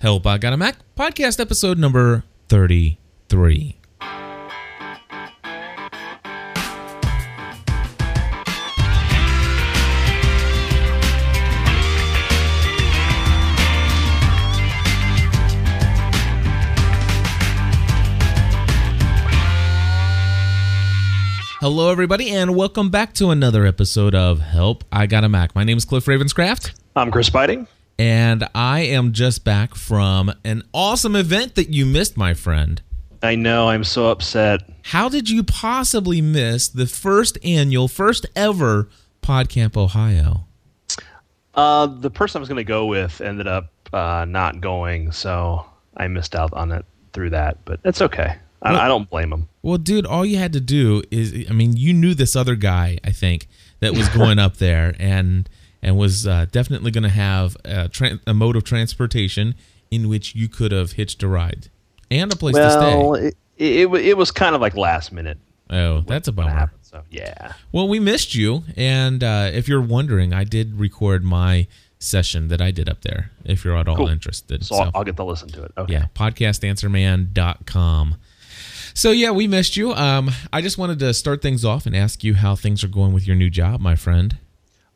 Help I Got a Mac podcast episode number 33. Hello, everybody, and welcome back to another episode of Help I Got a Mac. My name is Cliff Ravenscraft. I'm Chris Biting. And I am just back from an awesome event that you missed, my friend. I know, I'm so upset. How did you possibly miss the first annual, first ever PodCamp Ohio? Uh, the person I was going to go with ended up uh, not going, so I missed out on it through that, but it's okay. I, I don't blame him. Well, dude, all you had to do is, I mean, you knew this other guy, I think, that was going up there and and was uh, definitely going to have a, tra- a, mode of transportation in which you could have hitched a ride and a place well, to stay. It, it, it was kind of like last minute. Oh, that's a bummer. Happened, so yeah. Well, we missed you, and uh, if you're wondering, I did record my session that I did up there. If you're at all cool. interested, so, so I'll, I'll get to listen to it. Okay. Yeah, podcastanswerman.com. So yeah, we missed you. Um, I just wanted to start things off and ask you how things are going with your new job, my friend.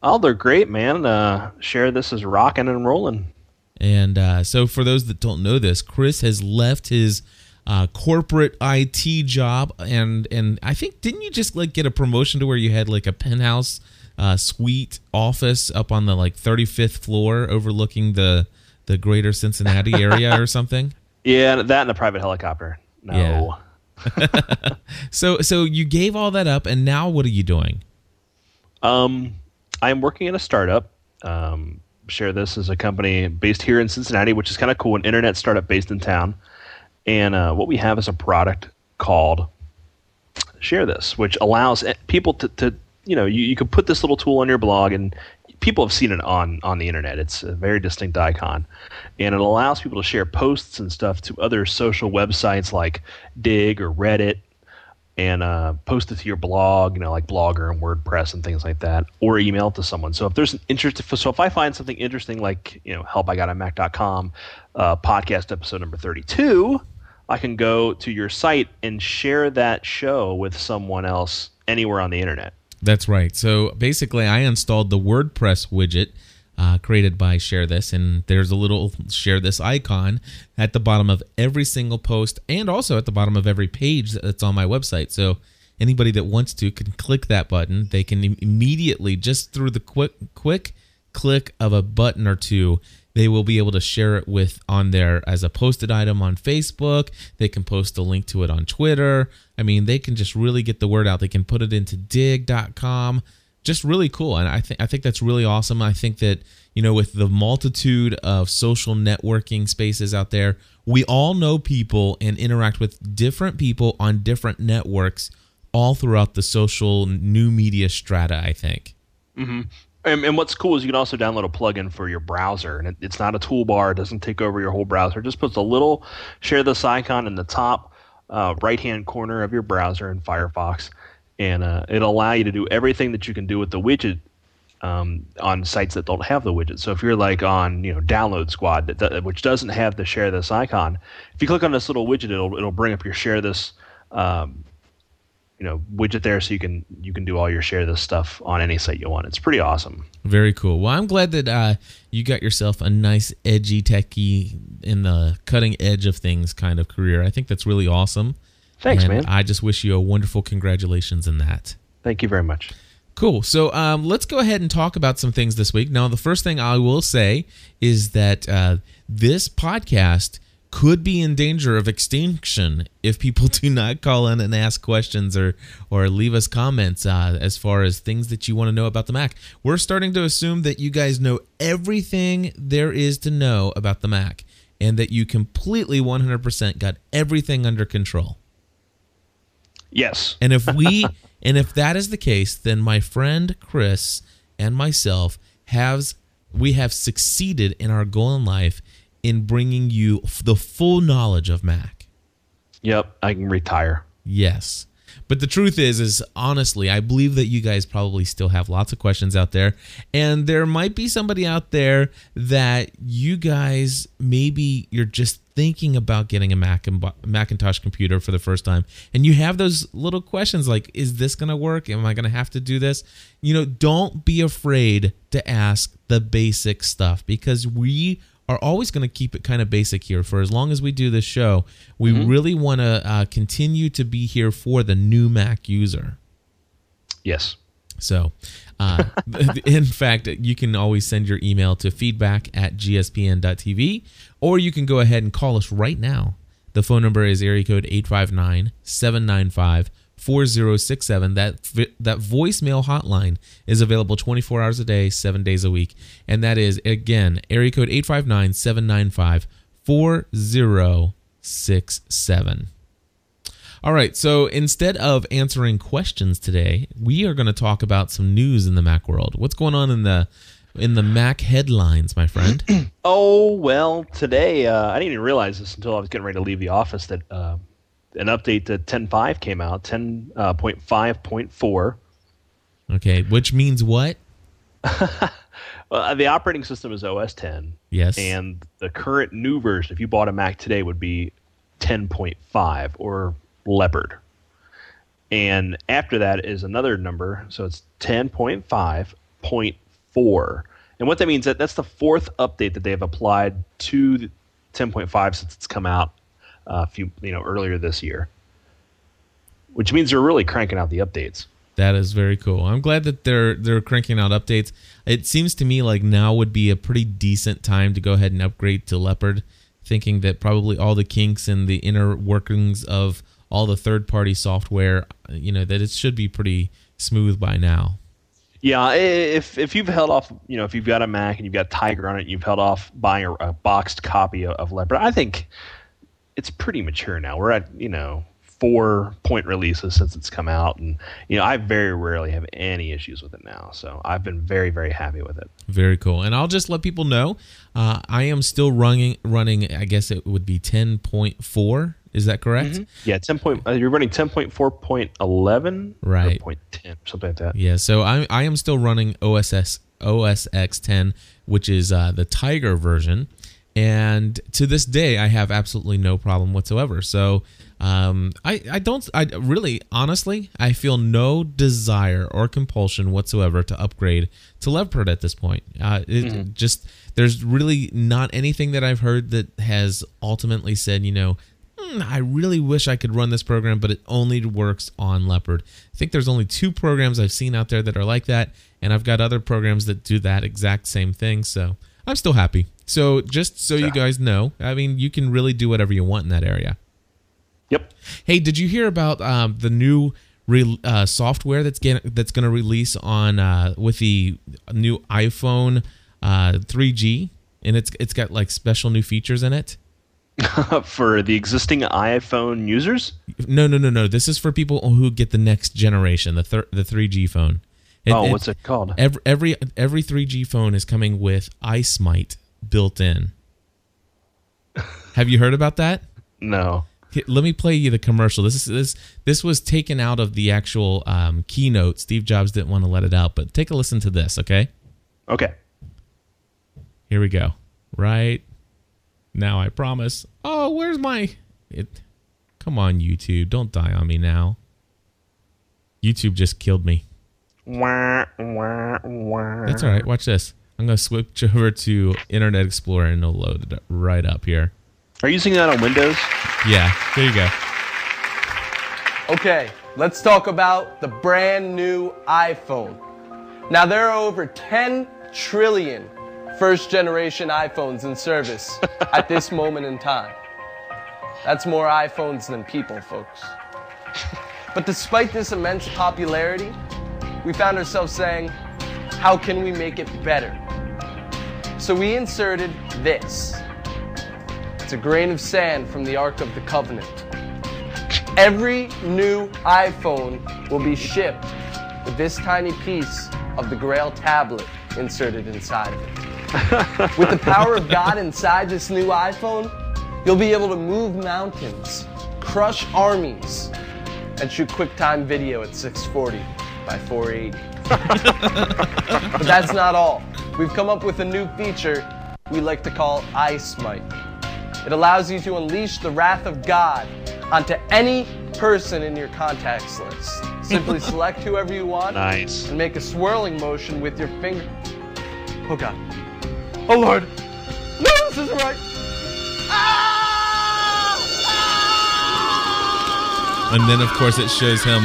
Oh, they're great, man. Uh, share this is rocking and rolling. And uh, so, for those that don't know this, Chris has left his uh, corporate IT job, and and I think didn't you just like get a promotion to where you had like a penthouse uh, suite office up on the like 35th floor, overlooking the the greater Cincinnati area or something? Yeah, that and a private helicopter. No. Yeah. so so you gave all that up, and now what are you doing? Um, I'm working in a startup. Um, share this as a company based here in Cincinnati, which is kind of cool, an internet startup based in town. And uh, what we have is a product called Share This, which allows people to, to you know, you, you can put this little tool on your blog and people have seen it on on the internet. It's a very distinct icon, and it allows people to share posts and stuff to other social websites like Digg or Reddit, and uh, post it to your blog, you know, like Blogger and WordPress and things like that, or email it to someone. So if there's an interest, so if I find something interesting, like you know, help.I.got.a.mac.com, uh, podcast episode number thirty-two. I can go to your site and share that show with someone else anywhere on the internet. That's right. So basically, I installed the WordPress widget uh, created by Share This, and there's a little Share This icon at the bottom of every single post and also at the bottom of every page that's on my website. So anybody that wants to can click that button. They can immediately, just through the quick quick click of a button or two, they will be able to share it with on there as a posted item on Facebook. They can post a link to it on Twitter. I mean, they can just really get the word out. They can put it into digg.com. Just really cool. And I think I think that's really awesome. I think that, you know, with the multitude of social networking spaces out there, we all know people and interact with different people on different networks all throughout the social new media strata, I think. Mm-hmm. And, and, what's cool is you can also download a plugin for your browser, and it, it's not a toolbar; it doesn't take over your whole browser. It just puts a little share this icon in the top uh, right-hand corner of your browser in Firefox, and uh, it'll allow you to do everything that you can do with the widget um, on sites that don't have the widget. So if you're like on you know Download Squad, that, that, which doesn't have the share this icon, if you click on this little widget, it'll it'll bring up your share this um, you know widget there so you can you can do all your share this stuff on any site you want. It's pretty awesome. Very cool. Well i'm glad that uh, you got yourself a nice edgy techie in the cutting edge of things kind of career. I think that's really awesome thanks and man i just wish you a wonderful congratulations in that thank you very much Cool. So um, let's go ahead and talk about some things this week. Now, the first thing I will say is that uh, this podcast could be in danger of extinction if people do not call in and ask questions or or leave us comments uh, as far as things that you want to know about the Mac. We're starting to assume that you guys know everything there is to know about the Mac and that you completely 100% got everything under control. Yes. And if we and if that is the case, then my friend Chris and myself has we have succeeded in our goal in life in bringing you the full knowledge of Mac. Yep, I can retire. Yes. But the truth is, is honestly, I believe that you guys probably still have lots of questions out there, and there might be somebody out there that you guys maybe you're just thinking about getting a Mac and Macintosh computer for the first time, and you have those little questions like, is this to work? Am I to have to do this? You know, don't be afraid to ask the basic stuff because we are always going to keep it kind of basic here for as long as we do this show. We mm-hmm. really want to uh, continue to be here for the new Mac user. Yes. So, uh, in fact, you can always send your email to feedback at gspn.tv, or you can go ahead and call us right now. The phone number is area code 859 795 4067. That that voicemail hotline is available 24 hours a day, 7 days a week. And that is again area code 859-795-4067. All right, so instead of answering questions today, we are going to talk about some news in the Mac world. What's going on in the in the Mac headlines, my friend? oh well, today uh, I didn't even realize this until I was getting ready to leave the office that uh, an update to 10.5 came out, 10.5.4. Uh, okay, which means what? well, uh, the operating system is OS 10. Yes. And the current new version, if you bought a Mac today, would be 10.5 or Leopard. And after that is another number, so it's 10.5.4. And what that means that that's the fourth update that they have applied to 10.5 since it's come out a few you know earlier this year, which means they're really cranking out the updates. That is very cool. I'm glad that they're they're cranking out updates. It seems to me like now would be a pretty decent time to go ahead and upgrade to Leopard, thinking that probably all the kinks and the inner workings of all the third party software, you know, that it should be pretty smooth by now. Yeah, if if you've held off, you know, if you've got a Mac and you've got Tiger on it, and you've held off buying a, a boxed copy of, of Leopard. I think it's pretty mature now. We're at you know four point releases since it's come out, and you know I very rarely have any issues with it now. So I've been very very happy with it. Very cool. And I'll just let people know uh, I am still running running. I guess it would be ten point four. Is that correct? Mm-hmm. Yeah, ten point. Uh, you're running ten point four point eleven, right? Point ten, something like that. Yeah. So I I am still running OSS OS X ten, which is uh, the Tiger version and to this day i have absolutely no problem whatsoever so um, I, I don't i really honestly i feel no desire or compulsion whatsoever to upgrade to leopard at this point uh, it mm-hmm. just there's really not anything that i've heard that has ultimately said you know hmm, I really wish I could run this program, but it only works on Leopard. I think there's only two programs I've seen out there that are like that, and I've got other programs that do that exact same thing. So I'm still happy. So just so you guys know, I mean, you can really do whatever you want in that area. Yep. Hey, did you hear about um, the new re- uh, software that's getting, that's going to release on uh, with the new iPhone uh, 3G, and it's it's got like special new features in it. for the existing iPhone users? No, no, no, no. This is for people who get the next generation, the thir- the 3G phone. It, oh, what's it called? Every every every 3G phone is coming with iSmite built in. Have you heard about that? No. Let me play you the commercial. This is this this was taken out of the actual um, keynote. Steve Jobs didn't want to let it out, but take a listen to this, okay? Okay. Here we go. Right now, I promise. Oh, where's my it? Come on, YouTube! Don't die on me now. YouTube just killed me. Wah, wah, wah. That's all right. Watch this. I'm going to switch over to Internet Explorer and it'll load it right up here. Are you using that on Windows? Yeah, there you go. Okay, let's talk about the brand new iPhone. Now, there are over 10 trillion first generation iPhones in service at this moment in time. That's more iPhones than people, folks. But despite this immense popularity, we found ourselves saying, how can we make it better? So we inserted this. It's a grain of sand from the Ark of the Covenant. Every new iPhone will be shipped with this tiny piece of the Grail tablet inserted inside of it. with the power of God inside this new iPhone, you'll be able to move mountains, crush armies, and shoot QuickTime video at 640 by 480. but that's not all. We've come up with a new feature we like to call iSmite. It allows you to unleash the wrath of God onto any person in your contacts list. Simply select whoever you want Nice. and make a swirling motion with your finger. Oh God. Oh Lord. No, this isn't right. Ah! And then, of course, it shows him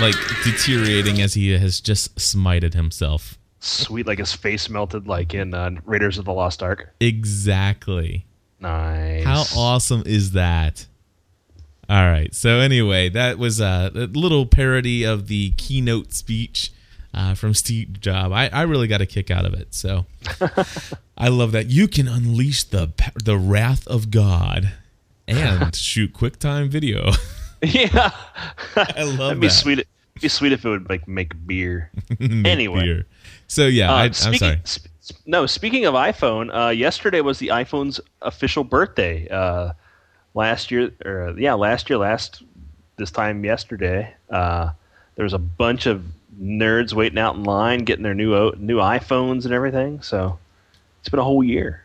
like deteriorating as he has just smited himself. Sweet, like his face melted, like in uh, Raiders of the Lost Ark. Exactly. Nice. How awesome is that? All right. So anyway, that was a, a little parody of the keynote speech uh, from Steve Jobs. I, I really got a kick out of it. So I love that you can unleash the the wrath of God and shoot QuickTime video. yeah. I love That'd be that. sweet. It'd be sweet if it would like make beer. Make Anyway. beer. So yeah, Uh, I, I'm speaking, sorry. sp- no, speaking of iPhone, uh, yesterday was the iPhone's official birthday. Uh, last year, or yeah, last year, last this time yesterday, uh, there was a bunch of nerds waiting out in line getting their new new iPhones and everything. So it's been a whole year.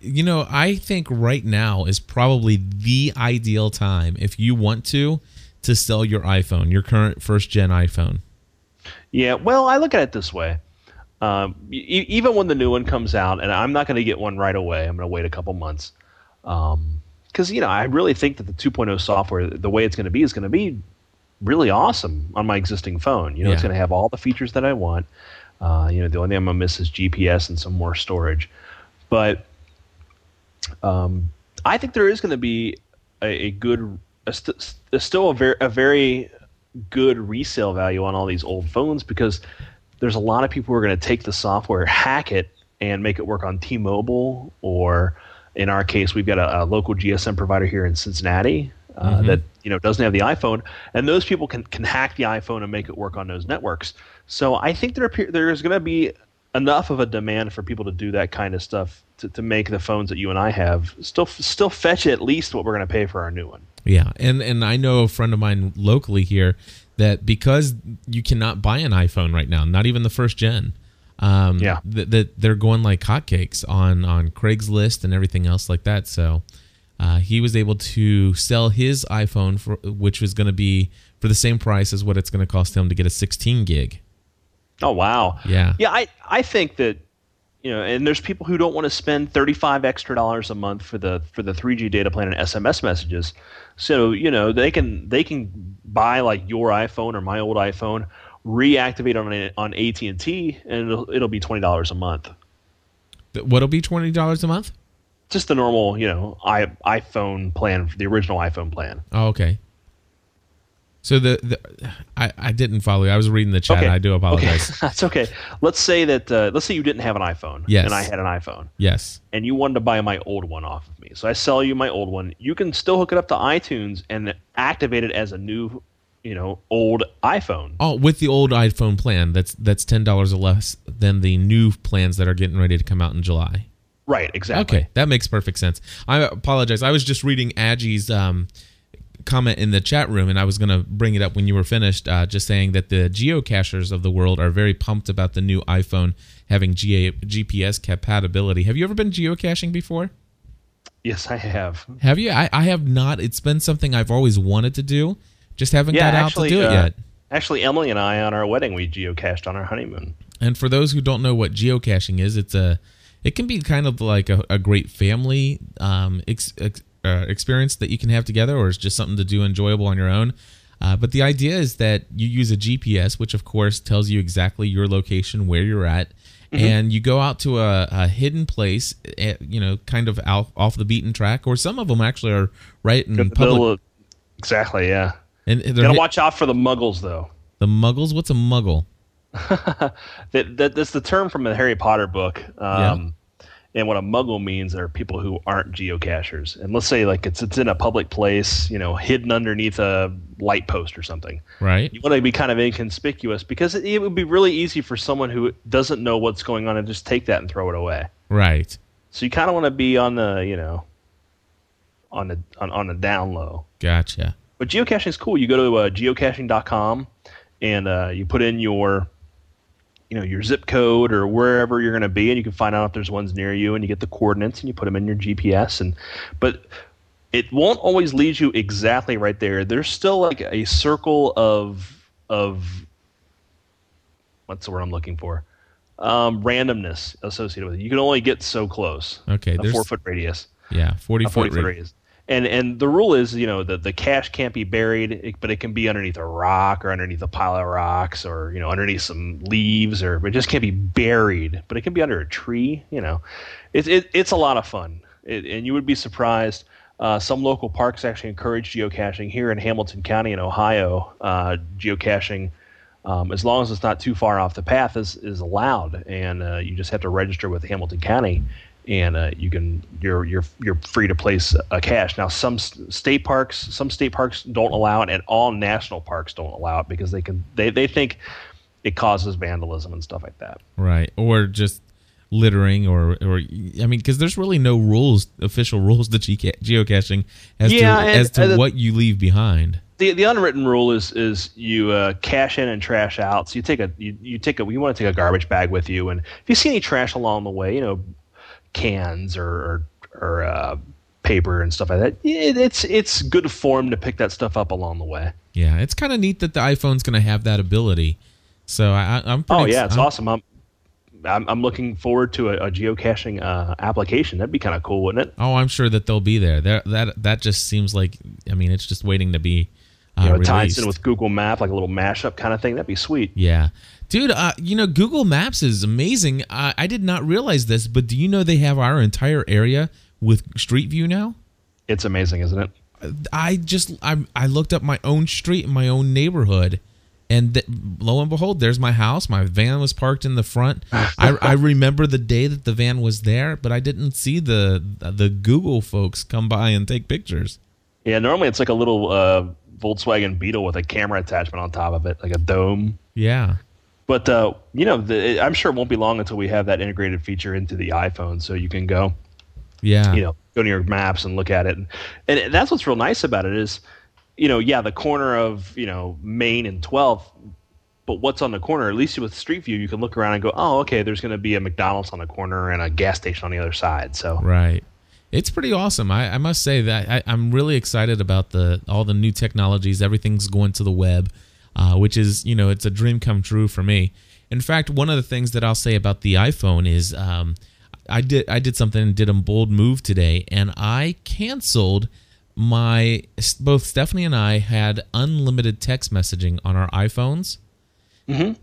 You know, I think right now is probably the ideal time if you want to to sell your iPhone, your current first gen iPhone. Yeah, well, I look at it this way. Um, e- even when the new one comes out, and I'm not going to get one right away. I'm going to wait a couple months. Because, you know, I really think that the 2.0 software, the way it's going to be, is going to be really awesome on my existing phone. You know, it's going to have all the features that I want. Uh, you know, the only thing I'm going to miss is GPS and some more storage. But um, I think there is going to be a, a good, a st- still a very, a very good resale value on all these old phones because there's a lot of people who are going to take the software, hack it, and make it work on T-Mobile or, in our case, we've got a, a local GSM provider here in Cincinnati uh, that you know doesn't have the iPhone, and those people can can hack the iPhone and make it work on those networks. So I think there appear, there's going to be enough of a demand for people to do that kind of stuff to, to make the phones that you and I have still still fetch at least what we're going to pay for our new one. Yeah, and and I know a friend of mine locally here that because you cannot buy an iPhone right now, not even the first gen. Um, Yeah. that that they're going like hotcakes on on Craigslist and everything else like that. So uh, he was able to sell his iPhone for which was going to be for the same price as what it's going to cost him to get a 16 gig. Oh wow. Yeah. Yeah, I I think that you know, and there's people who don't want to spend 35 extra dollars a month for the for the 3G data plan and SMS messages. So, you know, they can they can buy like your iPhone or my old iPhone, reactivate on on AT&T and it'll, it'll be $20 a month. What'll be twenty dollars a month? Just the normal, you know, i iPhone plan, the original iPhone plan. Oh, okay. So the, the I, I didn't follow you. I was reading the chat. I do apologize. Okay. That's okay. Let's say that uh, let's say you didn't have an iPhone Yes. and I had an iPhone. Yes. and you wanted to buy my old one off of me. So I sell you my old one. You can still hook it up to iTunes and activate it as a new, you know, old iPhone. Oh, with the old iPhone plan, that's that's ten dollars or less than the new plans that are getting ready to come out in July. Right, exactly. Okay, that makes perfect sense. I apologize. I was just reading Aggie's. um, comment in the chat room, and I was going to bring it up when you were finished, uh, just saying that the geocachers of the world are very pumped about the new iPhone having GA- GPS compatibility. Have you ever been geocaching before? Yes, I have. Have you? I, I have not. It's been something I've always wanted to do, just haven't Yeah, got out actually, to do it uh, yet. Actually, Emily and I on our wedding we geocached on our honeymoon. And for those who don't know what geocaching is, it's a it can be kind of like a, a great family um, ex, ex, uh, experience that you can have together, or it's just something to do enjoyable on your own. Uh, but the idea is that you use a GPS, which of course tells you exactly your location, where you're at, Mm-hmm. and you go out to a, a hidden place, eh, you know, kind of out, off the beaten track, or some of them actually are right in In the public. of- exactly, yeah. and they're Gotta hit- watch out for the muggles, though. the muggles. What's a muggle? That, that that's the term from the Harry Potter book. Um, And what a muggle means are people who aren't geocachers. And let's say like it's it's in a public place, you know, hidden underneath a light post or something. Right. you want to be kind of inconspicuous because it, it would be really easy for someone who doesn't know what's going on and just take that and throw it away. Right. So you kind of want to be on the, you know, on the on, on the down low. Gotcha. but geocaching is cool. You go to uh, geocaching.com and uh, you put in your you know your zip code or wherever you're going to be and you can find out if there's ones near you and you get the coordinates and you put them in your gps and but it won't always lead you exactly right there. There's still like a circle of of what's the word i'm looking for? Um, randomness associated with it. You can only get so close. Okay, a four foot radius. Yeah, 40 a foot 40 foot radius. And and the rule is, you know, that the cache can't be buried, but it can be underneath a rock or underneath a pile of rocks or you know underneath some leaves or it just can't be buried. But it can be under a tree. You know, it's it, it's a lot of fun, it, and you would be surprised. Uh, some local parks actually encourage geocaching. Here in Hamilton County in Ohio, uh, geocaching, um, as long as it's not too far off the path, is is allowed, and uh, you just have to register with Hamilton County, and uh, you can you're you're you're free to place a cache. Now, some state parks, some state parks don't allow it, and all national parks don't allow it because they can they they think it causes vandalism and stuff like that. Right. Or just littering or or I mean cuz there's really no rules official rules to geocaching as Yeah, to as to the- what you leave behind. the the unwritten rule is is you uh, cash in and trash out. So you take a you, you take a you want to take a garbage bag with you, and if you see any trash along the way, you know, cans or or, or uh, paper and stuff like that, it, it's it's good form to pick that stuff up along the way. Yeah, it's kind of neat that the iPhone's going to have that ability. So I, pretty Oh yeah, it's I'm- awesome. I'm, I'm I'm looking forward to a, a geocaching uh, application. That'd be kind of cool, wouldn't it? Oh, I'm sure that they'll be there. There that that just seems like I mean, it's just waiting to be You know, ties in with Google Map, like a little mashup kind of thing. That'd be sweet. Yeah. Dude, uh, you know, Google Maps is amazing. I, I did not realize this, but do you know they have our entire area with Street View now? It's amazing, isn't it? I just I, I looked up my own street in my own neighborhood, and th- lo and behold, there's my house. My van was parked in the front. I, I remember the day that the van was there, but I didn't see the the Google folks come by and take pictures. Yeah, normally it's like a little uh, Volkswagen Beetle with a camera attachment on top of it, like a dome. Yeah, But uh, you know, the, I'm sure it won't be long until we have that integrated feature into the iPhone, so you can go, yeah, you know, go to your maps and look at it, and, and that's what's real nice about it is, you know, yeah, the corner of you know Main and 12th, but what's on the corner? At least with Street View, you can look around and go, oh, okay, there's going to be a McDonald's on the corner and a gas station on the other side. So right. It's pretty awesome. I, I must say that I, I'm really excited about the all the new technologies. Everything's going to the web, uh, which is you know it's a dream come true for me. In fact, one of the things that I'll say about the iPhone is um, I did I did something did a bold move today, and I canceled my both Stephanie and I had unlimited text messaging on our iPhones.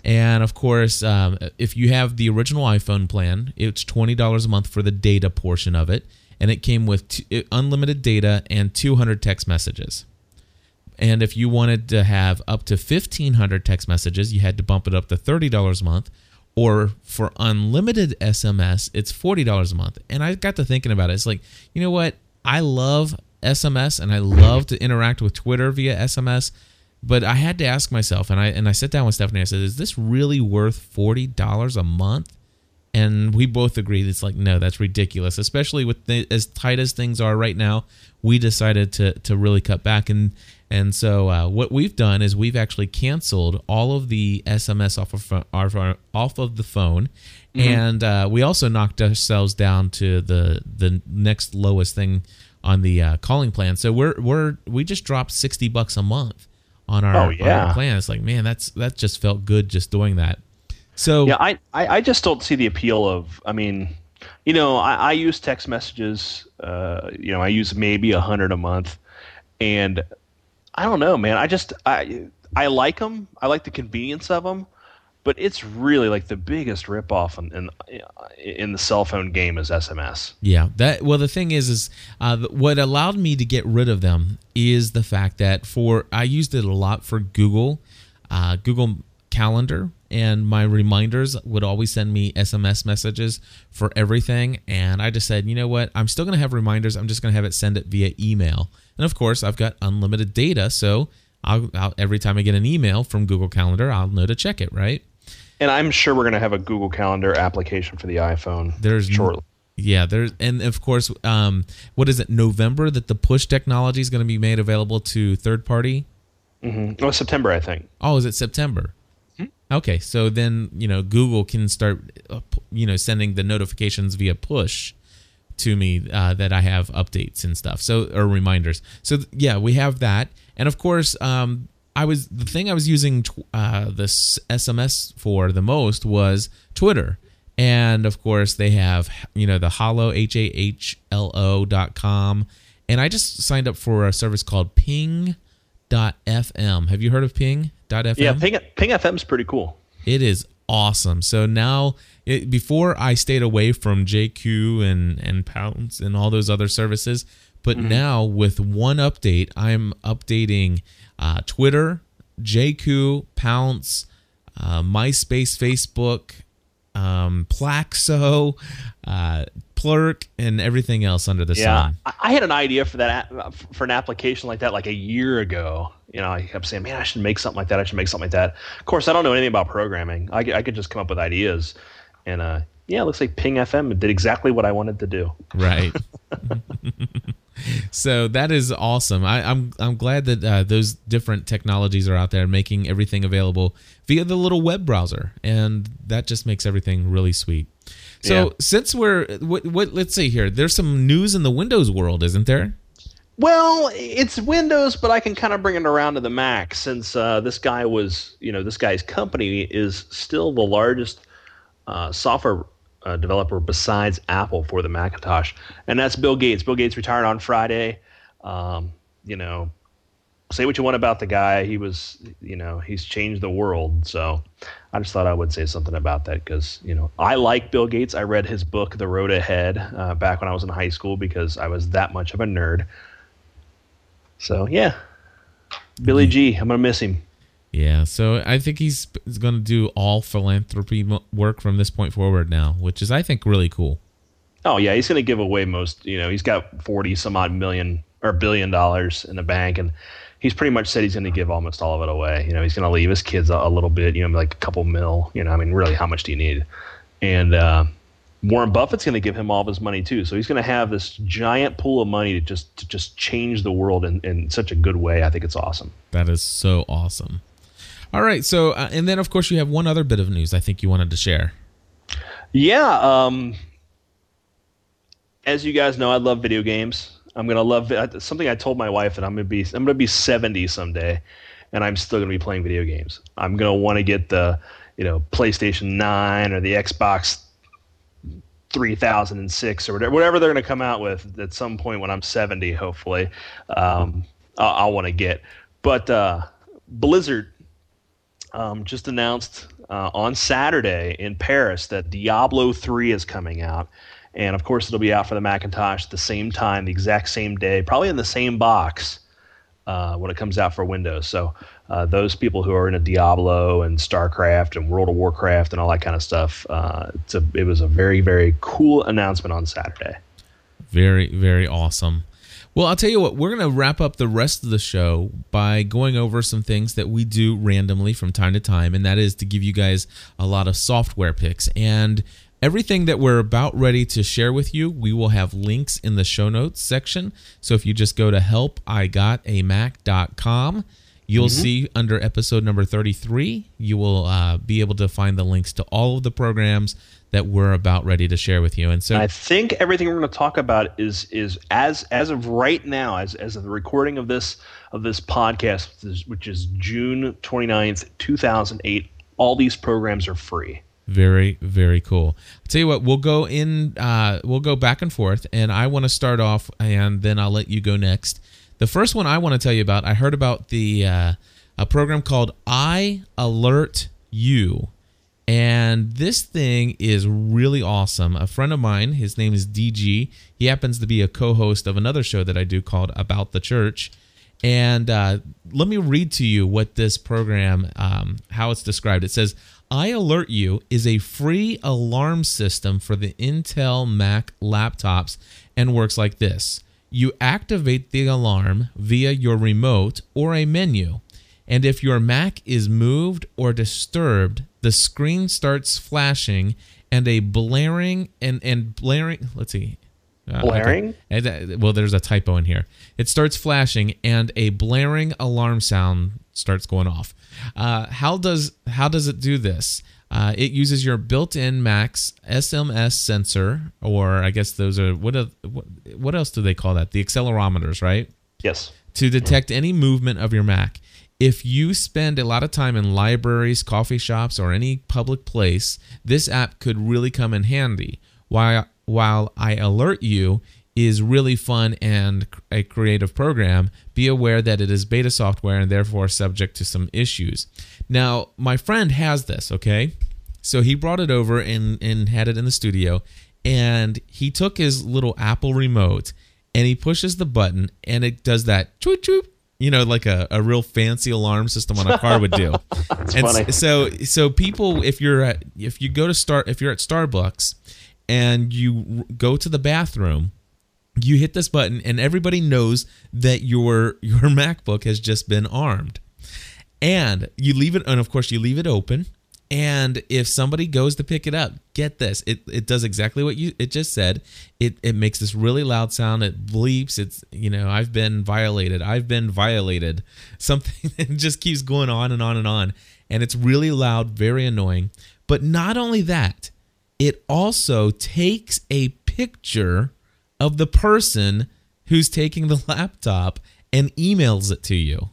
And of course, um, if you have the original iPhone plan, it's twenty dollars a month for the data portion of it, and it came with t- unlimited data and two hundred text messages. And if you wanted to have up to fifteen hundred text messages, you had to bump it up to thirty dollars a month. Or for unlimited SMS, it's forty dollars a month. And I got to thinking about it. It's like, you know what? I love SMS and I love to interact with Twitter via SMS. But I had to ask myself, and I and I sat down with Stephanie. I said, "Is this really worth forty dollars a month?" And we both agreed it's like, no, that's ridiculous. Especially with the, as tight as things are right now, we decided to to really cut back. And and so uh, what we've done is we've actually canceled all of the SMS off of our, off of the phone, and uh, we also knocked ourselves down to the the next lowest thing on the uh, calling plan. So we're we're we just dropped sixty bucks a month on our, Oh, on our plan. It's like, man, that's that just felt good just doing that. So Yeah, I, I, I just don't see the appeal of. I mean, you know, I, I use text messages. Uh, you know, I use maybe a hundred a month, and I don't know, man. I just I I like them. I like the convenience of them, but it's really like the biggest ripoff in, in in the cell phone game is SMS. Yeah, that well, the thing is, is uh, what allowed me to get rid of them is the fact that for I used it a lot for Google, uh, Google Calendar, and my reminders would always send me SMS messages for everything. And I just said, you know what, I'm still gonna have reminders. I'm just gonna have it send it via email. And of course, I've got unlimited data, so I'll, I'll every time I get an email from Google Calendar, I'll know to check it. Right? And I'm sure we're going to have a Google Calendar application for the iPhone There's shortly. Yeah, there's and of course, um, what is it? November that the push technology is going to be made available to third party. Mm-hmm. Oh, September, I think. Oh, is it September? Okay, so then you know Google can start, uh, you know, sending the notifications via push to me uh, that I have updates and stuff. So or reminders. So yeah, we have that, and of course, um, I was the thing I was using tw- uh, this SMS for the most was Twitter, and of course they have you know the Hahlo H A H L O dot com, and I just signed up for a service called Ping. Dot FM. Have you heard of Ping? Dot FM? Yeah, Ping, Ping FM's pretty cool. It is awesome. So now, it, before I stayed away from Jaiku and and Pownce and all those other services, but now with one update, I'm updating uh, Twitter, Jaiku, Pownce, uh, MySpace, Facebook, um, Plaxo, uh, Plurk, and everything else under the Yeah, sun. I, I had an idea for that for an application like that like a year ago. You know, I kept saying, "Man, I should make something like that. I should make something like that." Of course, I don't know anything about programming. I, could- I could just come up with ideas, and uh, yeah, it looks like Ping FM did exactly what I wanted to do. Right. so that is awesome. I, I'm I'm glad that uh, those different technologies are out there, making everything available via the little web browser, and that just makes everything really sweet. So Yeah. since we're what, what let's see here, there's some news in the Windows world, isn't there? Well, it's Windows, but I can kind of bring it around to the Mac since uh, this guy was, you know, this guy's company is still the largest uh, software uh, developer besides Apple for the Macintosh, and that's Bill Gates. Bill Gates retired on Friday. Um, you know, say what you want about the guy, he was, you know, he's changed the world. So I just thought I would say something about that because, you know, I like Bill Gates. I read his book, The Road Ahead, uh, back when I was in high school because I was that much of a nerd. So yeah, Billy G. I'm gonna miss him. Yeah. So I think he's, going to do all philanthropy work from this point forward now, which is I think really cool. Oh yeah, he's gonna give away most. You know, he's got forty some odd million or billion dollars in the bank, and he's pretty much said he's gonna give almost all of it away. You know, he's gonna leave his kids a, a little bit. You know, like a couple mil. You know, I mean, really, how much do you need? And uh, Warren Buffett's gonna give him all of his money too. So he's gonna have this giant pool of money to just to just change the world in, in such a good way. I think it's awesome. That is so awesome. All right. So uh, and then of course you have one other bit of news I think you wanted to share. Yeah. Um, as you guys know, I love video games. I'm gonna love something. I told my wife that I'm gonna be I'm gonna be 70 someday, and I'm still gonna be playing video games. I'm gonna want to get the you know PlayStation 9 or the Xbox 3006 or whatever, whatever they're gonna come out with at some point when I'm 70. Hopefully, um, I'll, I'll want to get. But uh, Blizzard um, just announced uh, on Saturday in Paris that Diablo 3 is coming out. And of course, it'll be out for the Macintosh at the same time, the exact same day, probably in the same box uh, when it comes out for Windows. So, uh, those people who are into Diablo and StarCraft and World of Warcraft and all that kind of stuff, uh, a, it was a very, very cool announcement on Saturday. Very, very awesome. Well, I'll tell you what, we're going to wrap up the rest of the show by going over some things that we do randomly from time to time, and that is to give you guys a lot of software picks. And everything that we're about ready to share with you, we will have links in the show notes section. So if you just go to helpigotamac.com, you'll see under episode number 33, you will uh, be able to find the links to all of the programs that we're about ready to share with you. And so I think everything we're going to talk about is is as as of right now, as as of the recording of this of this podcast, which is, which is June 29th, 2008. All these programs are free. Very, very cool. I'll tell you what, we'll go in, uh, we'll go back and forth, and I want to start off, and then I'll let you go next. The first one I want to tell you about, I heard about the uh, a program called I Alert You, and this thing is really awesome. A friend of mine, his name is DG. He happens to be a co-host of another show that I do called About the Church. And uh, let me read to you what this program, um, how it's described. It says, iAlertU is a free alarm system for the Intel Mac laptops and works like this. You activate the alarm via your remote or a menu. And if your Mac is moved or disturbed, the screen starts flashing and a blaring and and blaring. Let's see. Uh, Blaring? okay. Uh, Well, there's a typo in here. It starts flashing and a blaring alarm sound starts going off. Uh, how does how does it do this? Uh, it uses your built-in Mac's SMS sensor, or I guess those are what, are, what what else do they call that? The accelerometers, right? Yes. to detect any movement of your Mac. If you spend a lot of time in libraries, coffee shops, or any public place, this app could really come in handy. While while iAlertU is really fun and a creative program, be aware that it is beta software and therefore subject to some issues. Now, my friend has this, okay? So he brought it over and, and had it in the studio, and he took his little Apple remote and he pushes the button and it does that choop choop you know like a, a real fancy alarm system on a car would do and funny. so so people if you're at if you go to start if you're at starbucks and you go to the bathroom you hit this button and everybody knows that your your macbook has just been armed. And you leave it and of course you leave it open. And if somebody goes to pick it up get this it, it does exactly what you it just said. It it makes this really loud sound. It bleeps. It's you know i've been violated. I've been violated. Something just keeps going on and on and on. And it's really loud very annoying. But not only that it also takes a picture of the person who's taking the laptop and emails it to you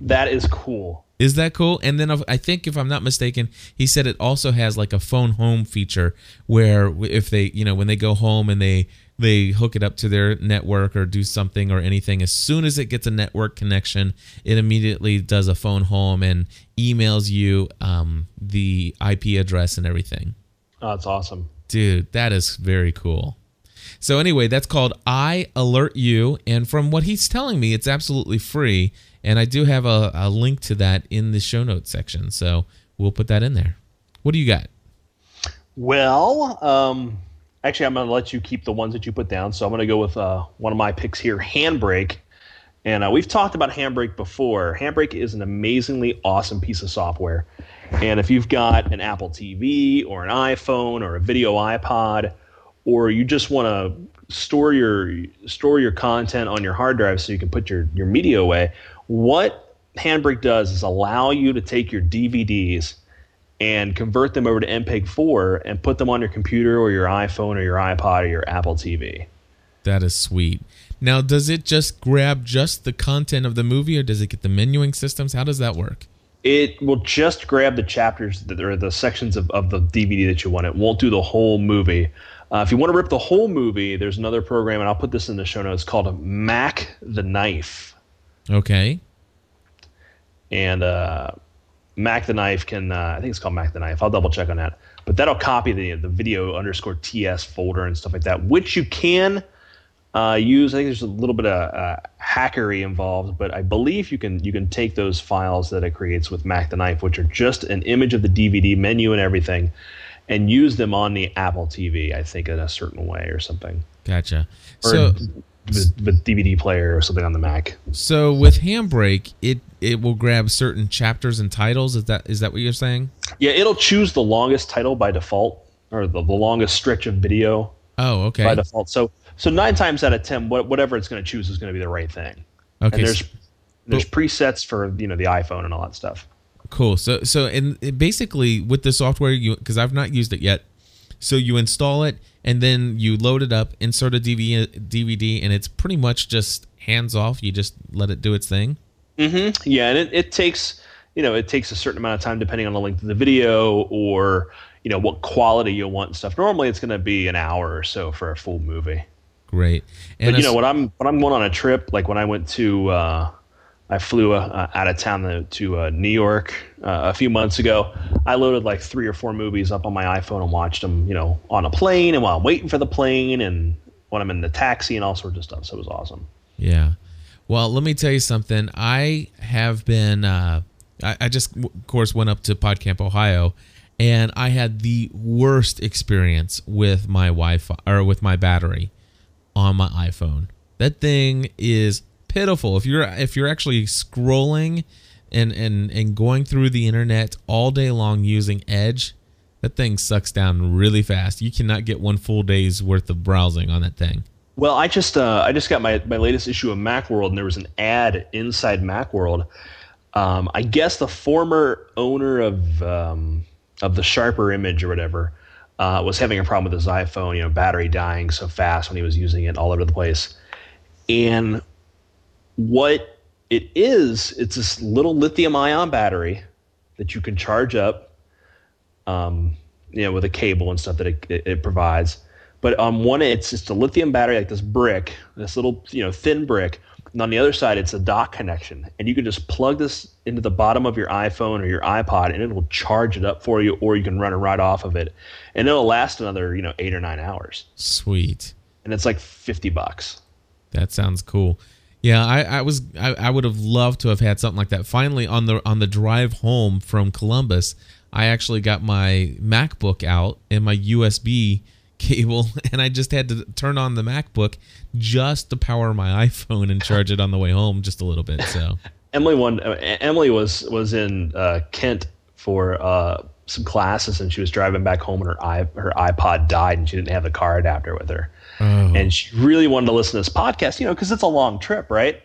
That is cool. Is that cool? And then I think if I'm not mistaken, he said it also has like a phone home feature where if they, you know, when they go home and they they hook it up to their network or do something or anything, as soon as it gets a network connection, it immediately does a phone home and emails you um, the IP address and everything. Oh, that's awesome. Dude, that is very cool. So anyway, that's called I Alert You, and from what he's telling me, it's absolutely free. And I do have a, a link to that in the show notes section, so we'll put that in there. What do you got? Well, um, actually, I'm going to let you keep the ones that you put down. So I'm going to go with uh, one of my picks here, Handbrake. And uh, we've talked about Handbrake before. Handbrake is an amazingly awesome piece of software. And if you've got an Apple TV or an iPhone or a video iPod, or you just want to store your store your content on your hard drive so you can put your, your media away, what Handbrake does is allow you to take your DVDs and convert them over to MPEG 4 and put them on your computer or your iPhone or your iPod or your Apple TV. That is sweet. Now, does it just grab just the content of the movie, or does it get the menuing systems? How does that work? It will just grab the chapters that are the sections of, of the DVD that you want. It won't do the whole movie. Uh, if you want to rip the whole movie, there's another program, and I'll put this in the show notes called Mac the Knife. Okay. and uh, Mac the Knife can uh, I think it's called Mac the Knife. I'll double check on that. But that'll copy the the video underscore TS folder and stuff like that, which you can uh, use. I think there's a little bit of uh, hackery involved, but I believe you can you can take those files that it creates with Mac the Knife, which are just an image of the DVD menu and everything, and use them on the Apple TV. I think in a certain way or something, Gotcha. or So, DVD player or something on the Mac. so with Handbrake, it it will grab certain chapters and titles. Is that is that what you're saying? Yeah, it'll choose the longest title by default, or the, the longest stretch of video Oh, okay. by default. So so nine times out of ten, what, whatever it's going to choose is going to be the right thing. okay. and there's there's presets for you know the iPhone and all that stuff. Cool. So so and basically with the software you because I've not used it yet. So you install it and then you load it up, insert a DVD, DVD and it's pretty much just hands off. You just let it do its thing. Mm-hmm. Yeah, and it, it takes you know it takes a certain amount of time depending on the length of the video or you know what quality you want and stuff. Normally, it's going to be an hour or so for a full movie. Great. And but you know when I'm when I'm going on a trip, like when I went to uh, I flew uh, out of town to, to uh, New York uh, a few months ago. I loaded like three or four movies up on my iPhone and watched them, you know, on a plane and while I'm waiting for the plane and when I'm in the taxi and all sorts of stuff. So it was awesome. Yeah. Well, let me tell you something. I have been, uh, I, I just, of course, went up to PodCamp, Ohio, and I had the worst experience with my Wi Fi or with my battery on my iPhone. That thing is pitiful. If you're if you're actually scrolling and and and going through the internet all day long using Edge, that thing sucks down really fast. You cannot get one full day's worth of browsing on that thing. Well, I just uh, I just got my, my latest issue of MacWorld, and there was an ad inside MacWorld. Um, I guess the former owner of um, of the Sharper image or whatever uh, was having a problem with his iPhone. You know, battery dying so fast when he was using it all over the place. And what it is, it's this little lithium ion battery that you can charge up, um, you know, with a cable and stuff that it, it, it provides but on one, it's just a lithium battery, like this brick, this little you know thin brick. And on the other side, it's a dock connection, and you can just plug this into the bottom of your iPhone or your iPod, and it will charge it up for you, or you can run it right off of it, and it'll last another you know eight or nine hours. Sweet. And it's like fifty bucks. That sounds cool. Yeah, I, I was I, I would have loved to have had something like that. Finally, on the on the drive home from Columbus, I actually got my MacBook out and my USB cable and I just had to turn on the MacBook just to power my iPhone and charge it on the way home just a little bit. So Emily one uh, Emily was was in uh, Kent for uh, some classes and she was driving back home and her i her iPod died and she didn't have the car adapter with her. Oh. And she really wanted to listen to this podcast, you know, because it's a long trip, right?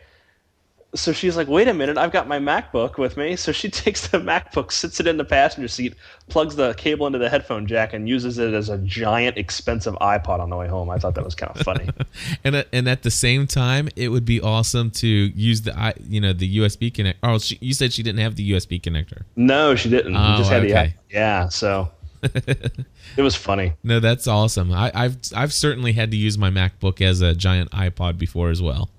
So she's like, wait a minute, I've got my MacBook with me. So she takes the MacBook, sits it in the passenger seat, plugs the cable into the headphone jack, and uses it as a giant, expensive iPod on the way home. I thought that was kind of funny. and uh, and at the same time, it would be awesome to use the you know the USB connect. Oh, she, you said she didn't have the USB connector. No, she didn't. Oh, just had okay. the yeah. So it was funny. No, that's awesome. I, I've I've certainly had to use my MacBook as a giant iPod before as well.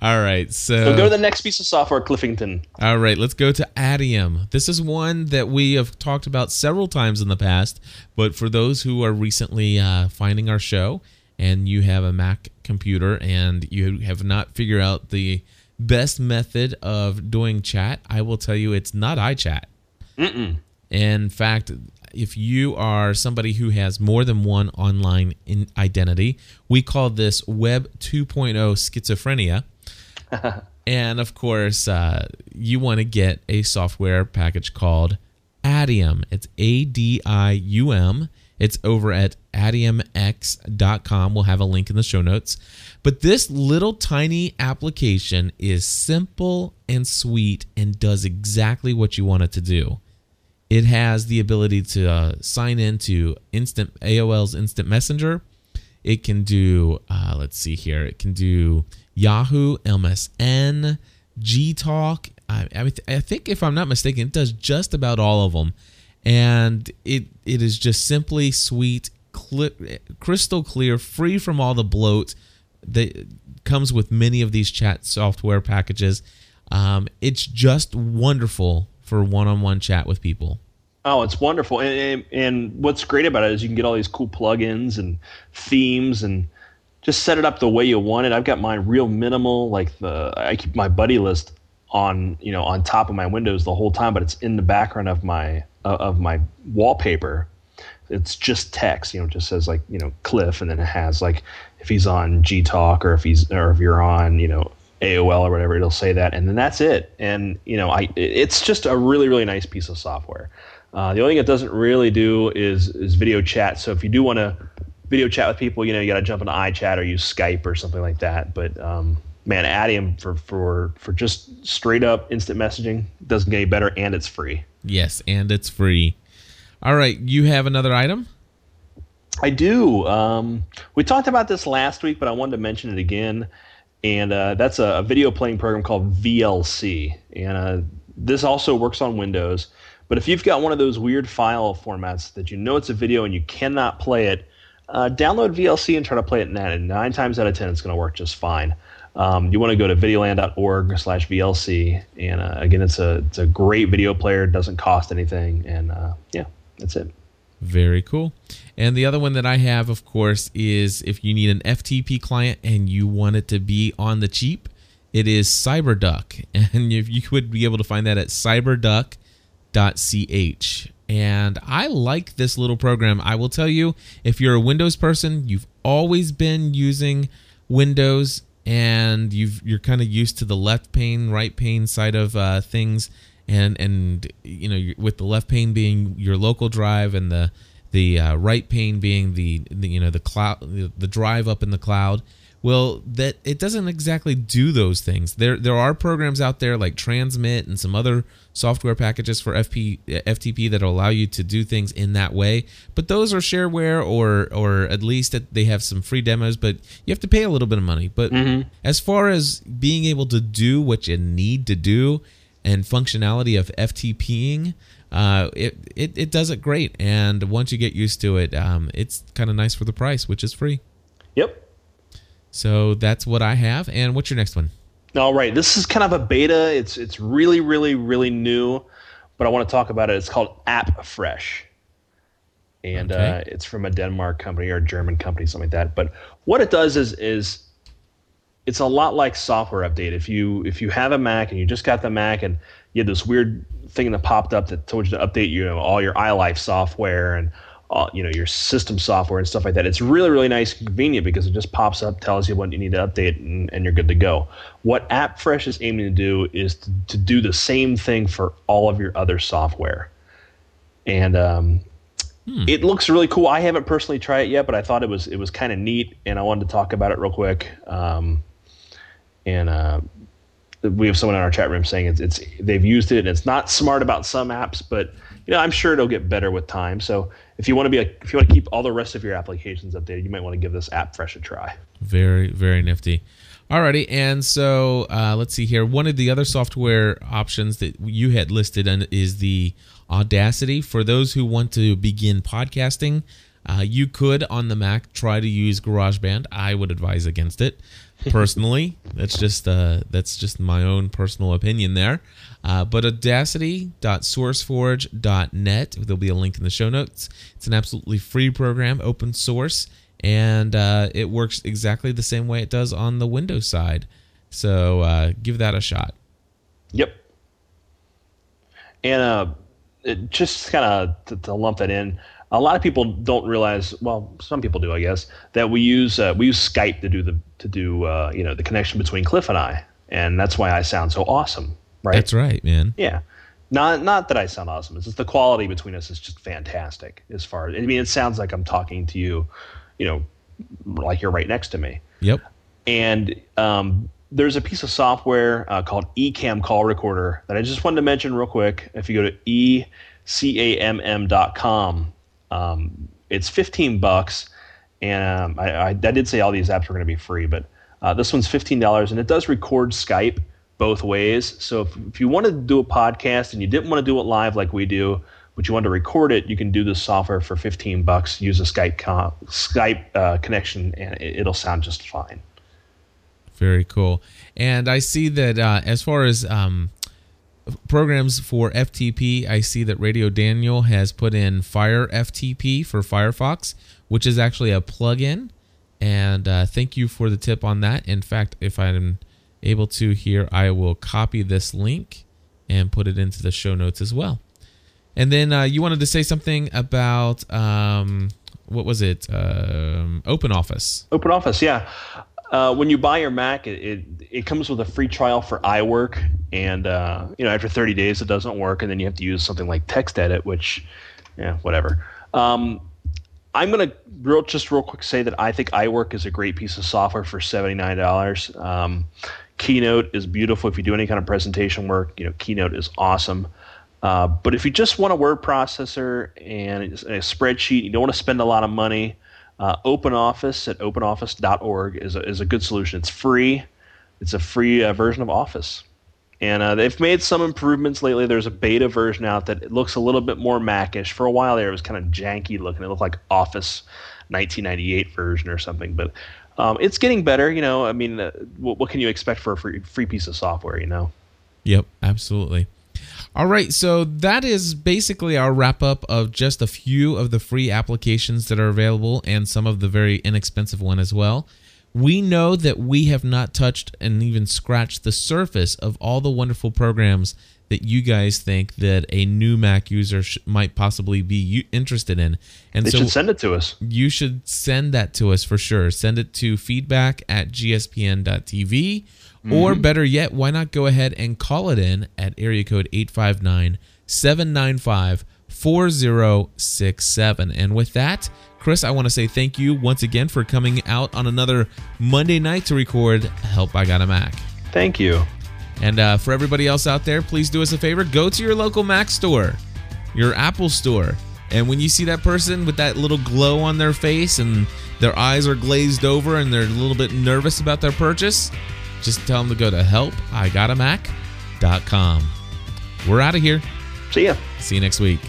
All right, so, so go to the next piece of software, Cliffington. All right, let's go to Adium. This is one that we have talked about several times in the past, but for those who are recently uh, finding our show and you have a Mac computer and you have not figured out the best method of doing chat, I will tell you it's not iChat. Mm-mm. In fact, if you are somebody who has more than one online identity, we call this Web 2.0 schizophrenia. and of course, uh, you want to get a software package called Adium. It's A D I U M. It's over at adiumx.com. We'll have a link in the show notes. But this little tiny application is simple and sweet and does exactly what you want it to do. It has the ability to uh, sign into instant AOL's Instant Messenger. It can do, uh, let's see here, it can do Yahoo, MSN, Gtalk. I, I, I think if I'm not mistaken, it does just about all of them, and it it is just simply sweet, crystal clear, free from all the bloat that comes with many of these chat software packages. Um, it's just wonderful for one-on-one chat with people. Oh, it's wonderful, and, and, and what's great about it is you can get all these cool plugins and themes, and just set it up the way you want it. I've got mine real minimal, like the I keep my buddy list on you know on top of my windows the whole time, but it's in the background of my uh, of my wallpaper. It's just text, you know, just says like you know Cliff, and then it has like if he's on G Talk or if he's or if you're on you know AOL or whatever, it'll say that, and then that's it. And you know, I it's just a really really nice piece of software. Uh, the only thing it doesn't really do is is video chat. So if you do want to video chat with people, you know, you got to jump into iChat or use Skype or something like that. But um, man, Adium for for for just straight up instant messaging doesn't get any better, and it's free. Yes, and it's free. All right, you have another item. I do. Um, we talked about this last week, but I wanted to mention it again. And uh, that's a, a, video playing program called VLC. And uh, this also works on Windows. But if you've got one of those weird file formats that you know it's a video and you cannot play it, uh, download VLC and try to play it in that. And nine times out of ten, it's going to work just fine. Um, you want to go to videolan.org slash VLC. And uh, again, it's a, it's a great video player. It doesn't cost anything. And uh, yeah, that's it. Very cool. And the other one that I have, of course, is if you need an FTP client and you want it to be on the cheap, it is CyberDuck. And you would be able to find that at cyberduck.com ch. And I like this little program. I will tell you, if you're a Windows person, you've always been using Windows and you've you're kind of used to the left pane, right pane side of uh, things, and and you know with the left pane being your local drive and the the uh, right pane being the, the you know the cloud the, the drive up in the cloud well that it doesn't exactly do those things. There there are programs out there like transmit and some other software packages for FP, ftp that allow you to do things in that way. But those are shareware or or at least they have some free demos but you have to pay a little bit of money. But mm-hmm. as far as being able to do what you need to do and functionality of ftping uh, it, it it does it great. And once you get used to it um, it's kind of nice for the price which is free. Yep so that's what I have. And what's your next one? All right, this is kind of a beta. It's it's really really really new, but I want to talk about it. It's called AppFresh, and okay. uh, it's from a Denmark company or a German company, something like that. But what it does is is it's a lot like software update. If you if you have a Mac and you just got the Mac and you had this weird thing that popped up that told you to update you know all your iLife software and uh, you know your system software and stuff like that. It's really really nice, convenient because it just pops up, tells you what you need to update, and, and you're good to go. What AppFresh is aiming to do is to, to do the same thing for all of your other software, and um, hmm. it looks really cool. I haven't personally tried it yet, but I thought it was it was kind of neat, and I wanted to talk about it real quick. Um, and uh, we have someone in our chat room saying it's, it's they've used it and it's not smart about some apps, but you know I'm sure it'll get better with time. So if you want to be if you want to keep all the rest of your applications updated, you might want to give this AppFresh a try. Very very nifty. Alrighty, and so uh, let's see here. One of the other software options that you had listed is the Audacity. For those who want to begin podcasting, uh, you could on the Mac try to use GarageBand. I would advise against it personally. that's just uh, that's just my own personal opinion there. Uh, but audacity.sourceforge.net, there'll be a link in the show notes. It's an absolutely free program, open source, and uh, it works exactly the same way it does on the Windows side. So uh, give that a shot. Yep. And uh, just kind of to, to, lump that in, a lot of people don't realize. Well, some people do, I guess, that we use uh, we use Skype to do the to do uh, you know the connection between Cliff and I, and that's why I sound so awesome right? That's right, man. Yeah. Not not that I sound awesome. It's just the quality between us is just fantastic. As far as I mean, it sounds like I'm talking to you, you know, like you're right next to me. Yep. And um, there's a piece of software uh, called Ecamm Call Recorder that I just wanted to mention real quick. If you go to ecamm.com, um, it's 15 bucks, and um, I, I, I, did say all these apps were going to be free, but uh, this one's $15, and it does record Skype both ways. So if, if you wanted to do a podcast and you didn't want to do it live like we do, but you wanted to record it, you can do this software for 15 bucks. Use a Skype Skype uh, connection, and it, will sound just fine. Very cool. And I see that uh, as far as um, programs for FTP, I see that Radio Daniel has put in Fire FTP for Firefox, which is actually a plugin. And uh, thank you for the tip on that. In fact, if I'm able to here, I will copy this link and put it into the show notes as well. And then uh, you wanted to say something about um, what was it? Um, Open Office. Open Office, yeah. Uh, when you buy your Mac, it, it, it comes with a free trial for iWork, and uh, you know after 30 days it doesn't work, and then you have to use something like TextEdit, which, yeah, whatever. Um, I'm gonna real just real quick say that I think iWork is a great piece of software for seventy nine dollars. Um, Keynote is beautiful if you do any kind of presentation work. You know, Keynote is awesome. Uh, but if you just want a word processor and a spreadsheet, you don't want to spend a lot of money. Uh, OpenOffice at openoffice.org is a, is a good solution. It's free. It's a free uh, version of Office. And uh, they've made some improvements lately. There's a beta version out that looks a little bit more Macish. For a while there, it was kind of janky looking. It looked like Office 1998 version or something. But um, it's getting better. You know, I mean, uh, what, what, can you expect for a free, free piece of software? You know. Yep, absolutely. All right, so that is basically our wrap up of just a few of the free applications that are available and some of the very inexpensive one as well. We know that we have not touched and even scratched the surface of all the wonderful programs that you guys think that a new Mac user sh- might possibly be interested in. And They so should send it to us. you should send that to us for sure. Send it to feedback at gspn.tv. Or better yet, why not go ahead and call it in at area code 859 795 4067. And with that, Chris, I want to say thank you once again for coming out on another Monday night to record Help I Got a Mac. Thank you. And uh, for everybody else out there, please do us a favor go to your local Mac store, your Apple store. And when you see that person with that little glow on their face and their eyes are glazed over and they're a little bit nervous about their purchase, just tell them to go to helpigotamac.com. We're out of here. See ya. See you next week.